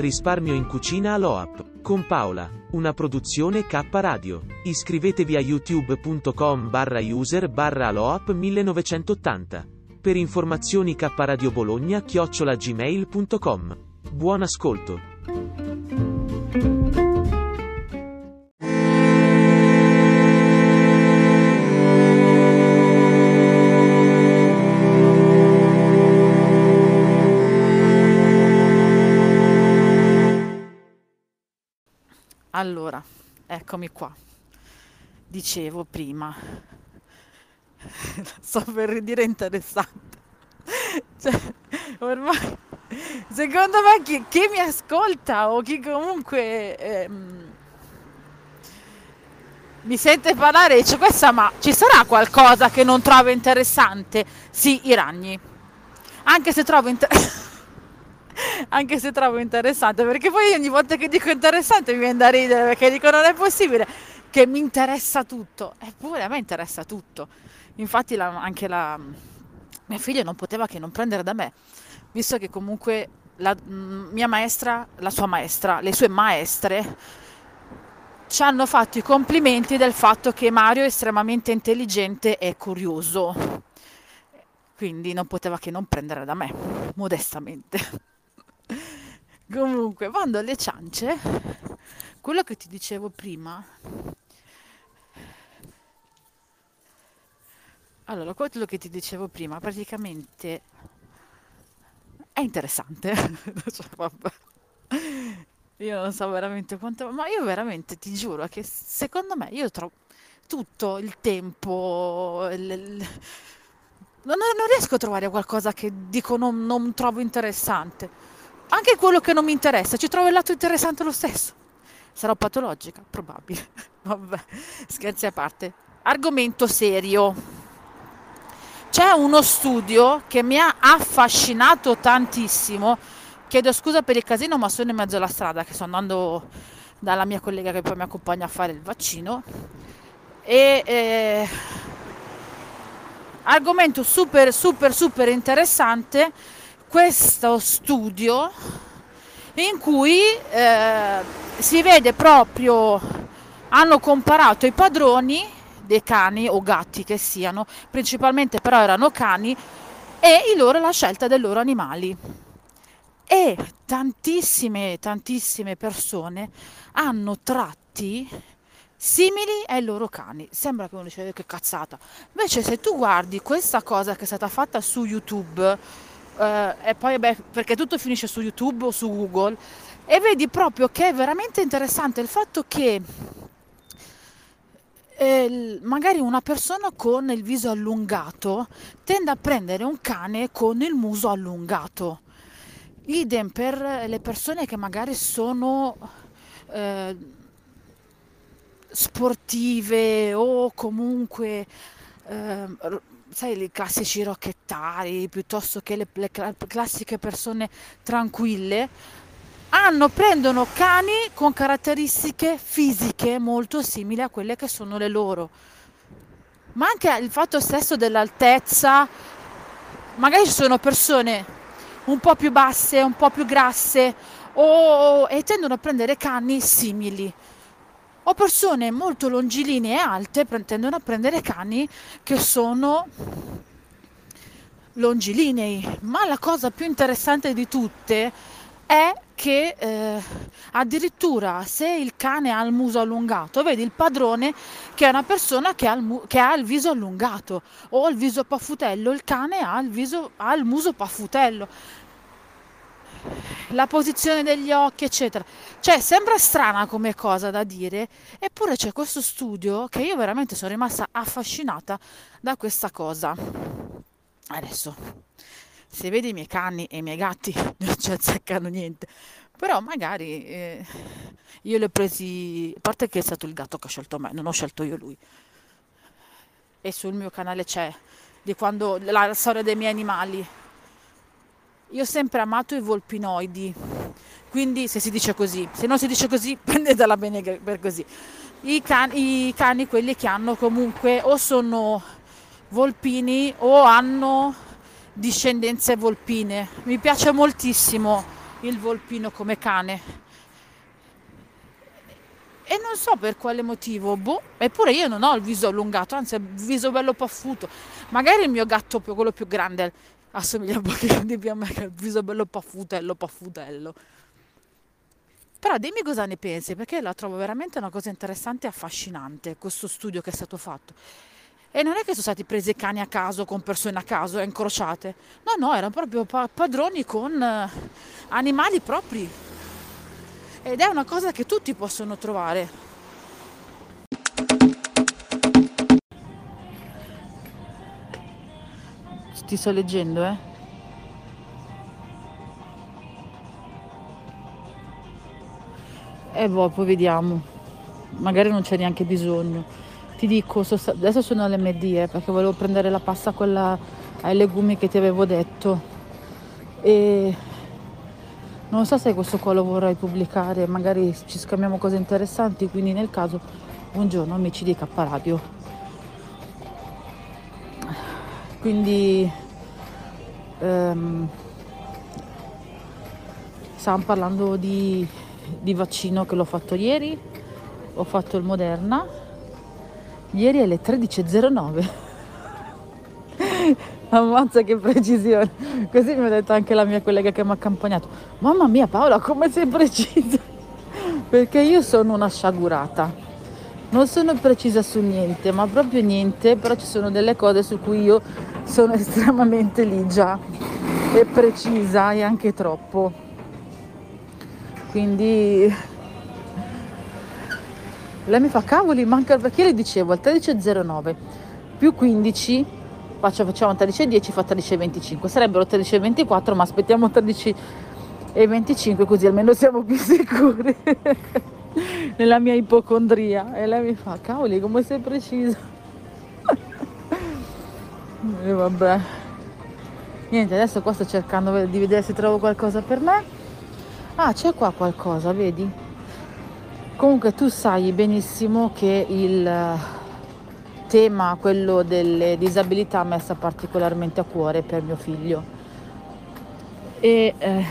Risparmio in cucina all'OAP. Con Paola. Una produzione K Radio. Iscrivetevi a youtube.com barra user barra aloap 1980. Per informazioni K Radio Bologna chiocciola gmail.com. Buon ascolto. Allora, eccomi qua. Dicevo prima, sto per dire interessante. Cioè, ormai, secondo me chi, chi, mi ascolta o chi comunque ehm, mi sente parlare dice questa ma ci sarà qualcosa che non trovo interessante? Sì, i ragni. Anche se trovo interessante anche se trovo interessante, perché poi ogni volta che dico interessante mi viene da ridere, perché dico non è possibile che mi interessa tutto, eppure a me interessa tutto. Infatti la, anche la mia figlia non poteva che non prendere da me, visto che comunque la mia maestra, la sua maestra, le sue maestre ci hanno fatto i complimenti del fatto che Mario è estremamente intelligente e curioso. Quindi non poteva che non prendere da me, modestamente. Comunque, vado alle ciance, quello che ti dicevo prima. Allora, quello che ti dicevo prima, praticamente è interessante. cioè, io non so veramente quanto, ma io veramente ti giuro che secondo me io trovo tutto il tempo. Il, il, non, non, riesco a trovare qualcosa che dico non, non trovo interessante anche quello che non mi interessa, ci trovo il lato interessante lo stesso. Sarò patologica? Probabile. Vabbè, scherzi a parte. Argomento serio. C'è uno studio che mi ha affascinato tantissimo. Chiedo scusa per il casino, ma sono in mezzo alla strada che sto andando dalla mia collega che poi mi accompagna a fare il vaccino. E eh, argomento super super super interessante questo studio in cui eh, si vede proprio, hanno comparato i padroni dei cani o gatti che siano, principalmente però erano cani, e loro, la scelta dei loro animali. E tantissime, tantissime persone hanno tratti simili ai loro cani. Sembra che uno dice che cazzata. Invece se tu guardi questa cosa che è stata fatta su YouTube, Uh, e poi beh, perché tutto finisce su YouTube o su Google e vedi proprio che è veramente interessante il fatto che eh, magari una persona con il viso allungato tende a prendere un cane con il muso allungato. Idem per le persone che magari sono eh, sportive o comunque eh, sai, i classici rocchettari, piuttosto che le, le classiche persone tranquille, hanno, prendono cani con caratteristiche fisiche molto simili a quelle che sono le loro. Ma anche il fatto stesso dell'altezza, magari ci sono persone un po' più basse, un po' più grasse, o, e tendono a prendere cani simili o persone molto longilinee e alte tendono a prendere cani che sono longilinei, ma la cosa più interessante di tutte è che eh, addirittura se il cane ha il muso allungato, vedi il padrone che è una persona che ha mu- che ha il viso allungato o il viso paffutello, il cane ha il, viso, ha il muso paffutello la posizione degli occhi, eccetera. Cioè, sembra strana come cosa da dire, eppure c'è questo studio che io veramente sono rimasta affascinata da questa cosa. Adesso, se vedi i miei cani e i miei gatti, non ci azzeccano niente. Però magari eh, io li ho presi, a parte che è stato il gatto che ha scelto me, non ho scelto io lui. E sul mio canale c'è di quando la storia dei miei animali. Io ho sempre amato i volpinoidi, quindi se si dice così, se non si dice così, prendetela bene per così. I cani, I cani, quelli che hanno comunque o sono volpini o hanno discendenze volpine. Mi piace moltissimo il volpino come cane e non so per quale motivo, boh, eppure io non ho il viso allungato, anzi il viso bello paffuto. Magari il mio gatto, quello più grande, assomiglia un po' di più a me, che il viso bello paffutello, paffutello. Però dimmi cosa ne pensi, perché la trovo veramente una cosa interessante e affascinante, questo studio che è stato fatto. E non è che sono stati presi cani a caso con persone a caso e incrociate. No, no, erano proprio padroni con eh, animali propri ed è una cosa che tutti possono trovare. Ti sto leggendo, eh? E boh, poi vediamo. Magari non c'è neanche bisogno. Ti dico, adesso sono alle medie perché volevo prendere la pasta quella ai legumi che ti avevo detto. E non so se questo qua lo vorrai pubblicare, magari ci scambiamo cose interessanti, quindi nel caso buongiorno amici di K Radio. Quindi ehm, stavamo parlando di, di vaccino che l'ho fatto ieri, ho fatto il Moderna, ieri alle 13.09 Ammazza che precisione. Così mi ha detto anche la mia collega che mi ha accompagnato. Mamma mia Paola, come sei precisa? Perché io sono una sciagurata. Non sono precisa su niente, ma proprio niente, però ci sono delle cose su cui io sono estremamente ligia e precisa e anche troppo. Quindi lei mi fa cavoli, manca perché le dicevo al 13.09 più 15 faccio, facciamo 13,10 fa 13,25 sarebbero 13,24 ma aspettiamo 13,25 così almeno siamo più sicuri nella mia ipocondria. E lei mi fa cavoli come sei precisa e vabbè. Niente adesso qua sto cercando di vedere se trovo qualcosa per me. Ah c'è qua qualcosa vedi? Comunque tu sai benissimo che il tema, quello delle disabilità, messa particolarmente a cuore per mio figlio. E, eh,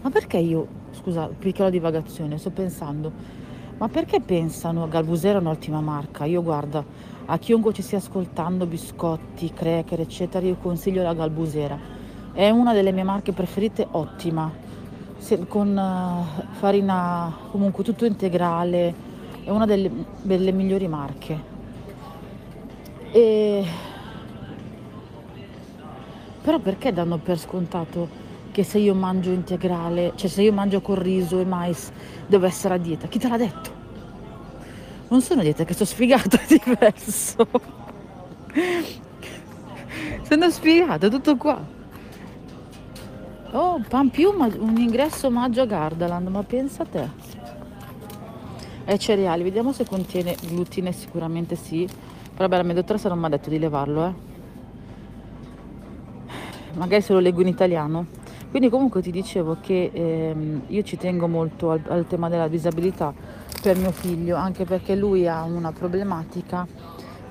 ma perché io, scusa, piccola divagazione, sto pensando, ma perché pensano Galbusera è un'ottima marca? Io guarda, a chiunque ci stia ascoltando, biscotti, cracker, eccetera, io consiglio la Galbusera. È una delle mie marche preferite, ottima, con uh, farina comunque tutto integrale, è una delle, delle migliori marche. E... Però perché danno per scontato che se io mangio integrale, cioè se io mangio con riso e mais, devo essere a dieta? Chi te l'ha detto? Non sono a dieta, che sto sfigato, è diverso. sono sfigato, tutto qua. Oh, pan più, un ingresso maggio a Gardaland, ma pensa a te ai cereali vediamo se contiene glutine sicuramente sì però beh la mia dottoressa non mi ha detto di levarlo eh magari se lo leggo in italiano quindi comunque ti dicevo che ehm, io ci tengo molto al, al tema della disabilità per mio figlio anche perché lui ha una problematica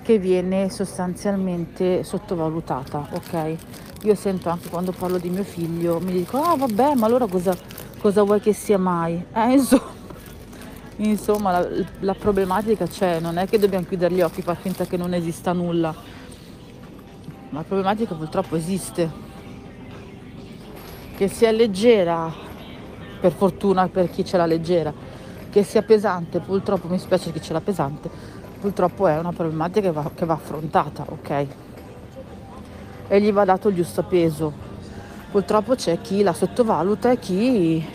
che viene sostanzialmente sottovalutata ok io sento anche quando parlo di mio figlio mi dico ah vabbè ma allora cosa, cosa vuoi che sia mai eh insomma Insomma, la, la problematica c'è, non è che dobbiamo chiudere gli occhi e far finta che non esista nulla. La problematica purtroppo esiste. Che sia leggera, per fortuna per chi ce l'ha leggera, che sia pesante, purtroppo mi spiace chi ce l'ha pesante, purtroppo è una problematica che va, che va affrontata, ok? E gli va dato il giusto peso. purtroppo c'è chi la sottovaluta e chi,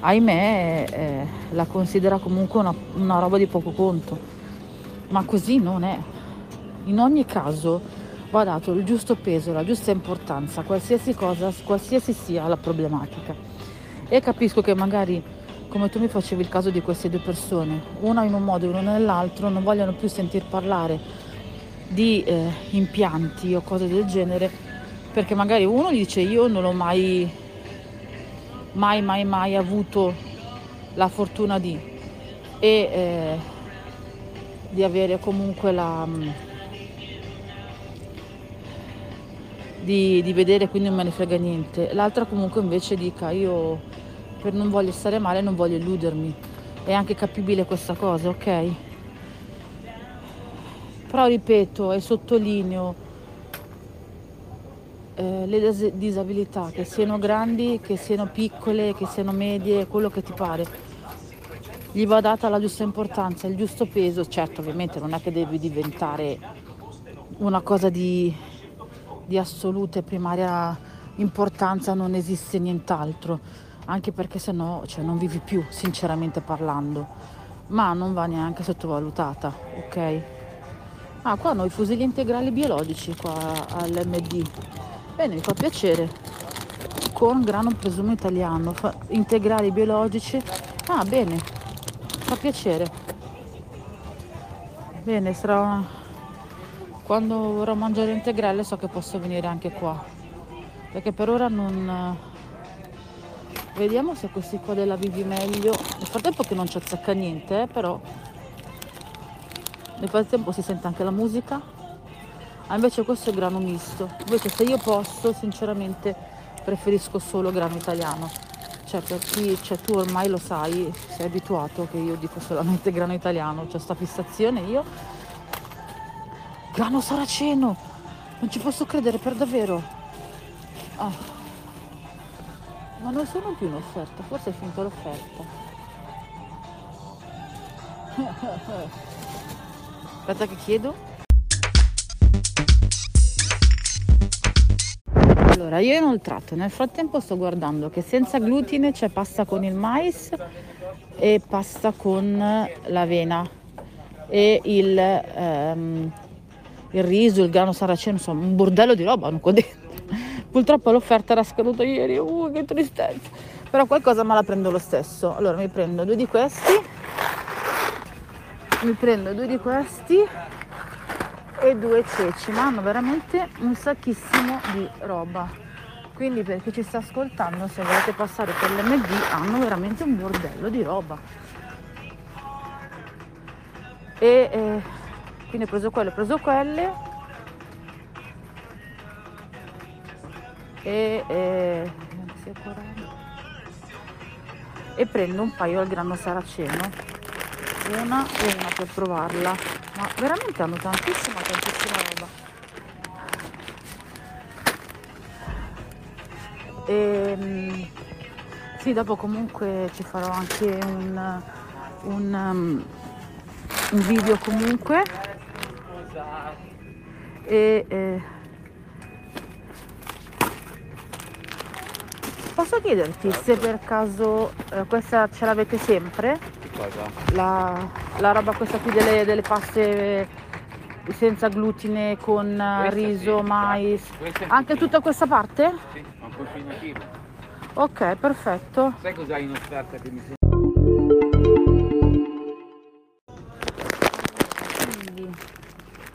ahimè, eh, la considera comunque una, una roba di poco conto. Ma così non è. In ogni caso va dato il giusto peso, la giusta importanza, qualsiasi cosa, qualsiasi sia la problematica. E capisco che magari, come tu mi facevi il caso di queste due persone, una in un modo e una nell'altro, non vogliono più sentir parlare di eh, impianti o cose del genere, perché magari uno dice io non ho mai, mai, mai, mai avuto la fortuna di, e eh, di avere comunque la di, di vedere quindi non me ne frega niente. L'altra comunque invece dica io per non voglio stare male non voglio illudermi. È anche capibile questa cosa, ok? Però ripeto e sottolineo eh, le disabilità, che siano grandi, che siano piccole, che siano medie, quello che ti pare. Gli va data la giusta importanza, il giusto peso. Certo, ovviamente non è che devi diventare una cosa di di assoluta e primaria importanza non esiste nient'altro, anche perché se no cioè, non vivi più, sinceramente parlando, ma non va neanche sottovalutata, ok? Ah, qua hanno i fusilli integrali biologici qua all'MD. Bene, mi fa piacere. Con grano presumo italiano, fa, integrali biologici. Ah, bene, fa piacere. Bene, sarà quando vorrò mangiare integrale so che posso venire anche qua. Perché per ora non vediamo se questi qua della vivi meglio. Nel frattempo che non ci azzecca niente eh, però nel frattempo si sente anche la musica. Ah, invece questo è grano misto. Invece se io posso sinceramente preferisco solo grano italiano. Cioè per chi cioè, tu ormai lo sai sei abituato che io dico solamente grano italiano. C'è sta fissazione io Grano saraceno! Non ci posso credere per davvero. Ah. Ma non sono più in forse è finita l'offerta. Aspetta che chiedo. Allora, io ho inoltrato, nel frattempo sto guardando che senza glutine c'è pasta con il mais e pasta con l'avena e il um, il riso, il grano saraceno, insomma un bordello di roba hanno qua dentro. Purtroppo l'offerta era scaduta ieri, uh, che tristezza. Però qualcosa me la prendo lo stesso. Allora mi prendo due di questi, mi prendo due di questi e due ceci, ma hanno veramente un sacchissimo di roba. Quindi per chi ci sta ascoltando, se volete passare per l'MD, hanno veramente un bordello di roba. E eh, quindi ho preso quelle, ho preso quelle. E, e, e prendo un paio al grano saraceno. Una e una per provarla. Ma veramente hanno tantissima tantissima roba. E ehm, sì dopo comunque ci farò anche un, un, um, un video comunque e eh, posso chiederti se per caso eh, questa ce l'avete sempre? La, la, roba questa qui delle, delle paste senza glutine con questa riso, sì, mais, anche tutta questa parte? Sì, un continuativo. Ok, perfetto. Sai cos'hai in offerta che mi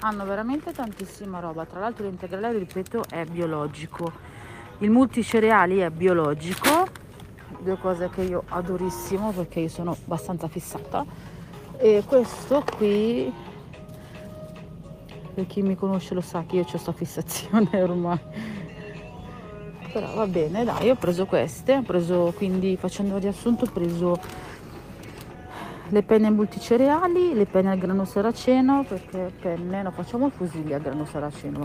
hanno veramente tantissima roba. Tra l'altro l'integrale ripeto è biologico. Il multicereali è biologico. Due cose che io adorissimo perché io sono abbastanza fissata. E questo qui per chi mi conosce lo sa che io ho questa fissazione ormai. Però va bene dai ho preso queste ho preso quindi facendo riassunto ho preso le penne multicereali, le penne al grano saraceno, perché penne, no, facciamo i fusilli al grano saraceno,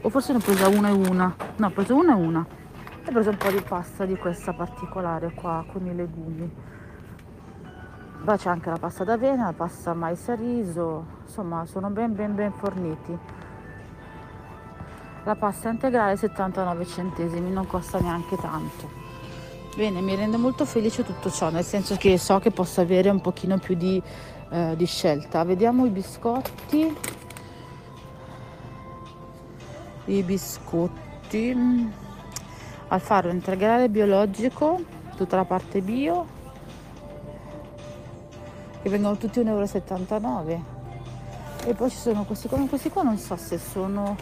o forse ne ho presa una e una, no, ho preso una e una, ho preso un po' di pasta di questa particolare qua, con i legumi. Poi c'è anche la pasta d'avena, la pasta mais e riso, insomma sono ben ben ben forniti. la pasta integrale 79 centesimi non costa neanche tanto bene mi rende molto felice tutto ciò nel senso che so che posso avere un pochino più di, eh, di scelta. Vediamo i biscotti. I biscotti. Al faro integrale biologico tutta la parte bio che vengono tutti 1,79 euro e poi ci sono questi come questi qua non so se sono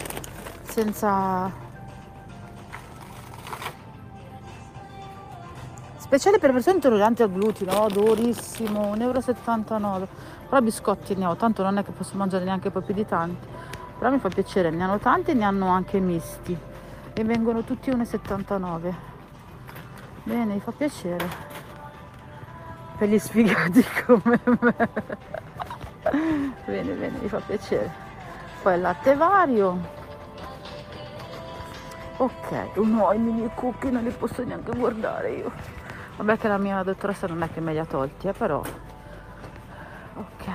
senza speciale per persone intolleranti al glutine oh, durissimo 1,79 euro però biscotti ne ho tanto non è che posso mangiare neanche più di tanti. Però mi fa piacere ne hanno tanti e ne hanno anche misti. E vengono tutti 1,79 bene mi fa piacere. Per gli sfigati come me. Bene bene mi fa piacere. Poi il latte vario. Ok no i mini cookie non li posso neanche guardare io vabbè che la mia dottoressa non è che me li ha tolti eh, però. Ok.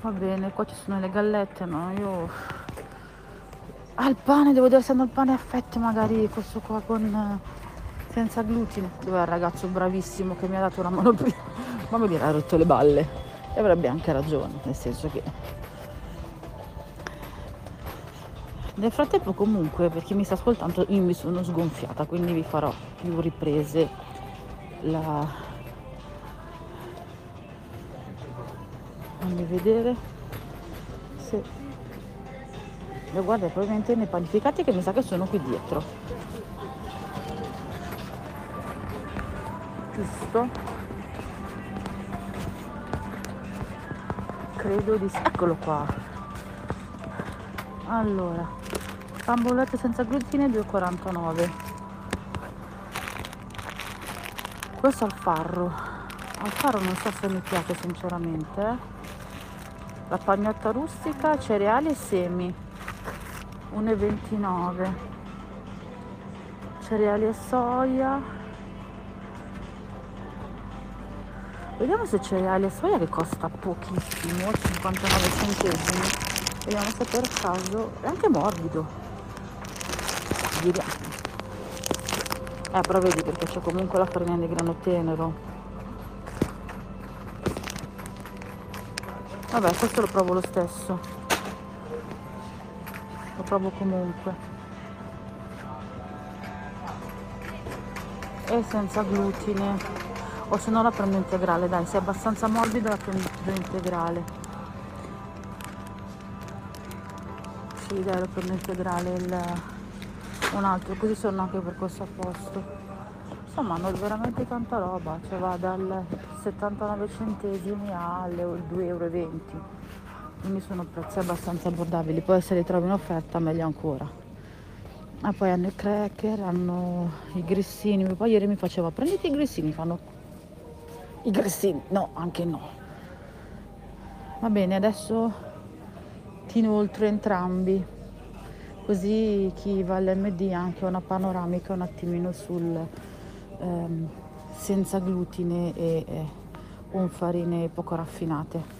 Va bene qua ci sono le gallette no? Io al pane devo dire essendo il pane a fette magari questo qua con senza glutine. Dove è il ragazzo bravissimo che mi ha dato una mano prima? Ma mi ha rotto le balle. E avrebbe anche ragione, nel senso che nel frattempo comunque per chi mi sta ascoltando io mi sono sgonfiata quindi vi farò più riprese la fammi vedere. Se le guarda probabilmente nei panificati che mi sa che sono qui dietro. Giusto. Credo di eccolo qua. Allora bambolette senza glutine 2,49 questo al farro al farro non so se mi piace sinceramente la pagnotta rustica cereali e semi 1,29 cereali e soia Vediamo se cereali e soia che costa pochissimo, 59 centesimi. Vediamo se per caso è anche morbido. Vediamo. Eh, però vedi perché c'è comunque la farina di grano tenero. Vabbè, questo lo provo lo stesso. Lo provo comunque. E senza glutine o se no la prendo integrale dai se è abbastanza morbida la prendo integrale sì dai la prendo integrale il, un altro così sono anche per questo posto insomma hanno veramente tanta roba cioè va dal 79 centesimi alle 2,20 euro quindi sono prezzi abbastanza abbordabili. Poi se li trovi in offerta meglio ancora. Ah, poi hanno i cracker, hanno i grissini. Poi ieri mi faceva prenditi i grissini, fanno i grissini, no, anche no. Va bene, adesso ti inoltro entrambi, così chi va all'MD ha anche una panoramica un attimino sul ehm, senza glutine e eh, farine poco raffinate.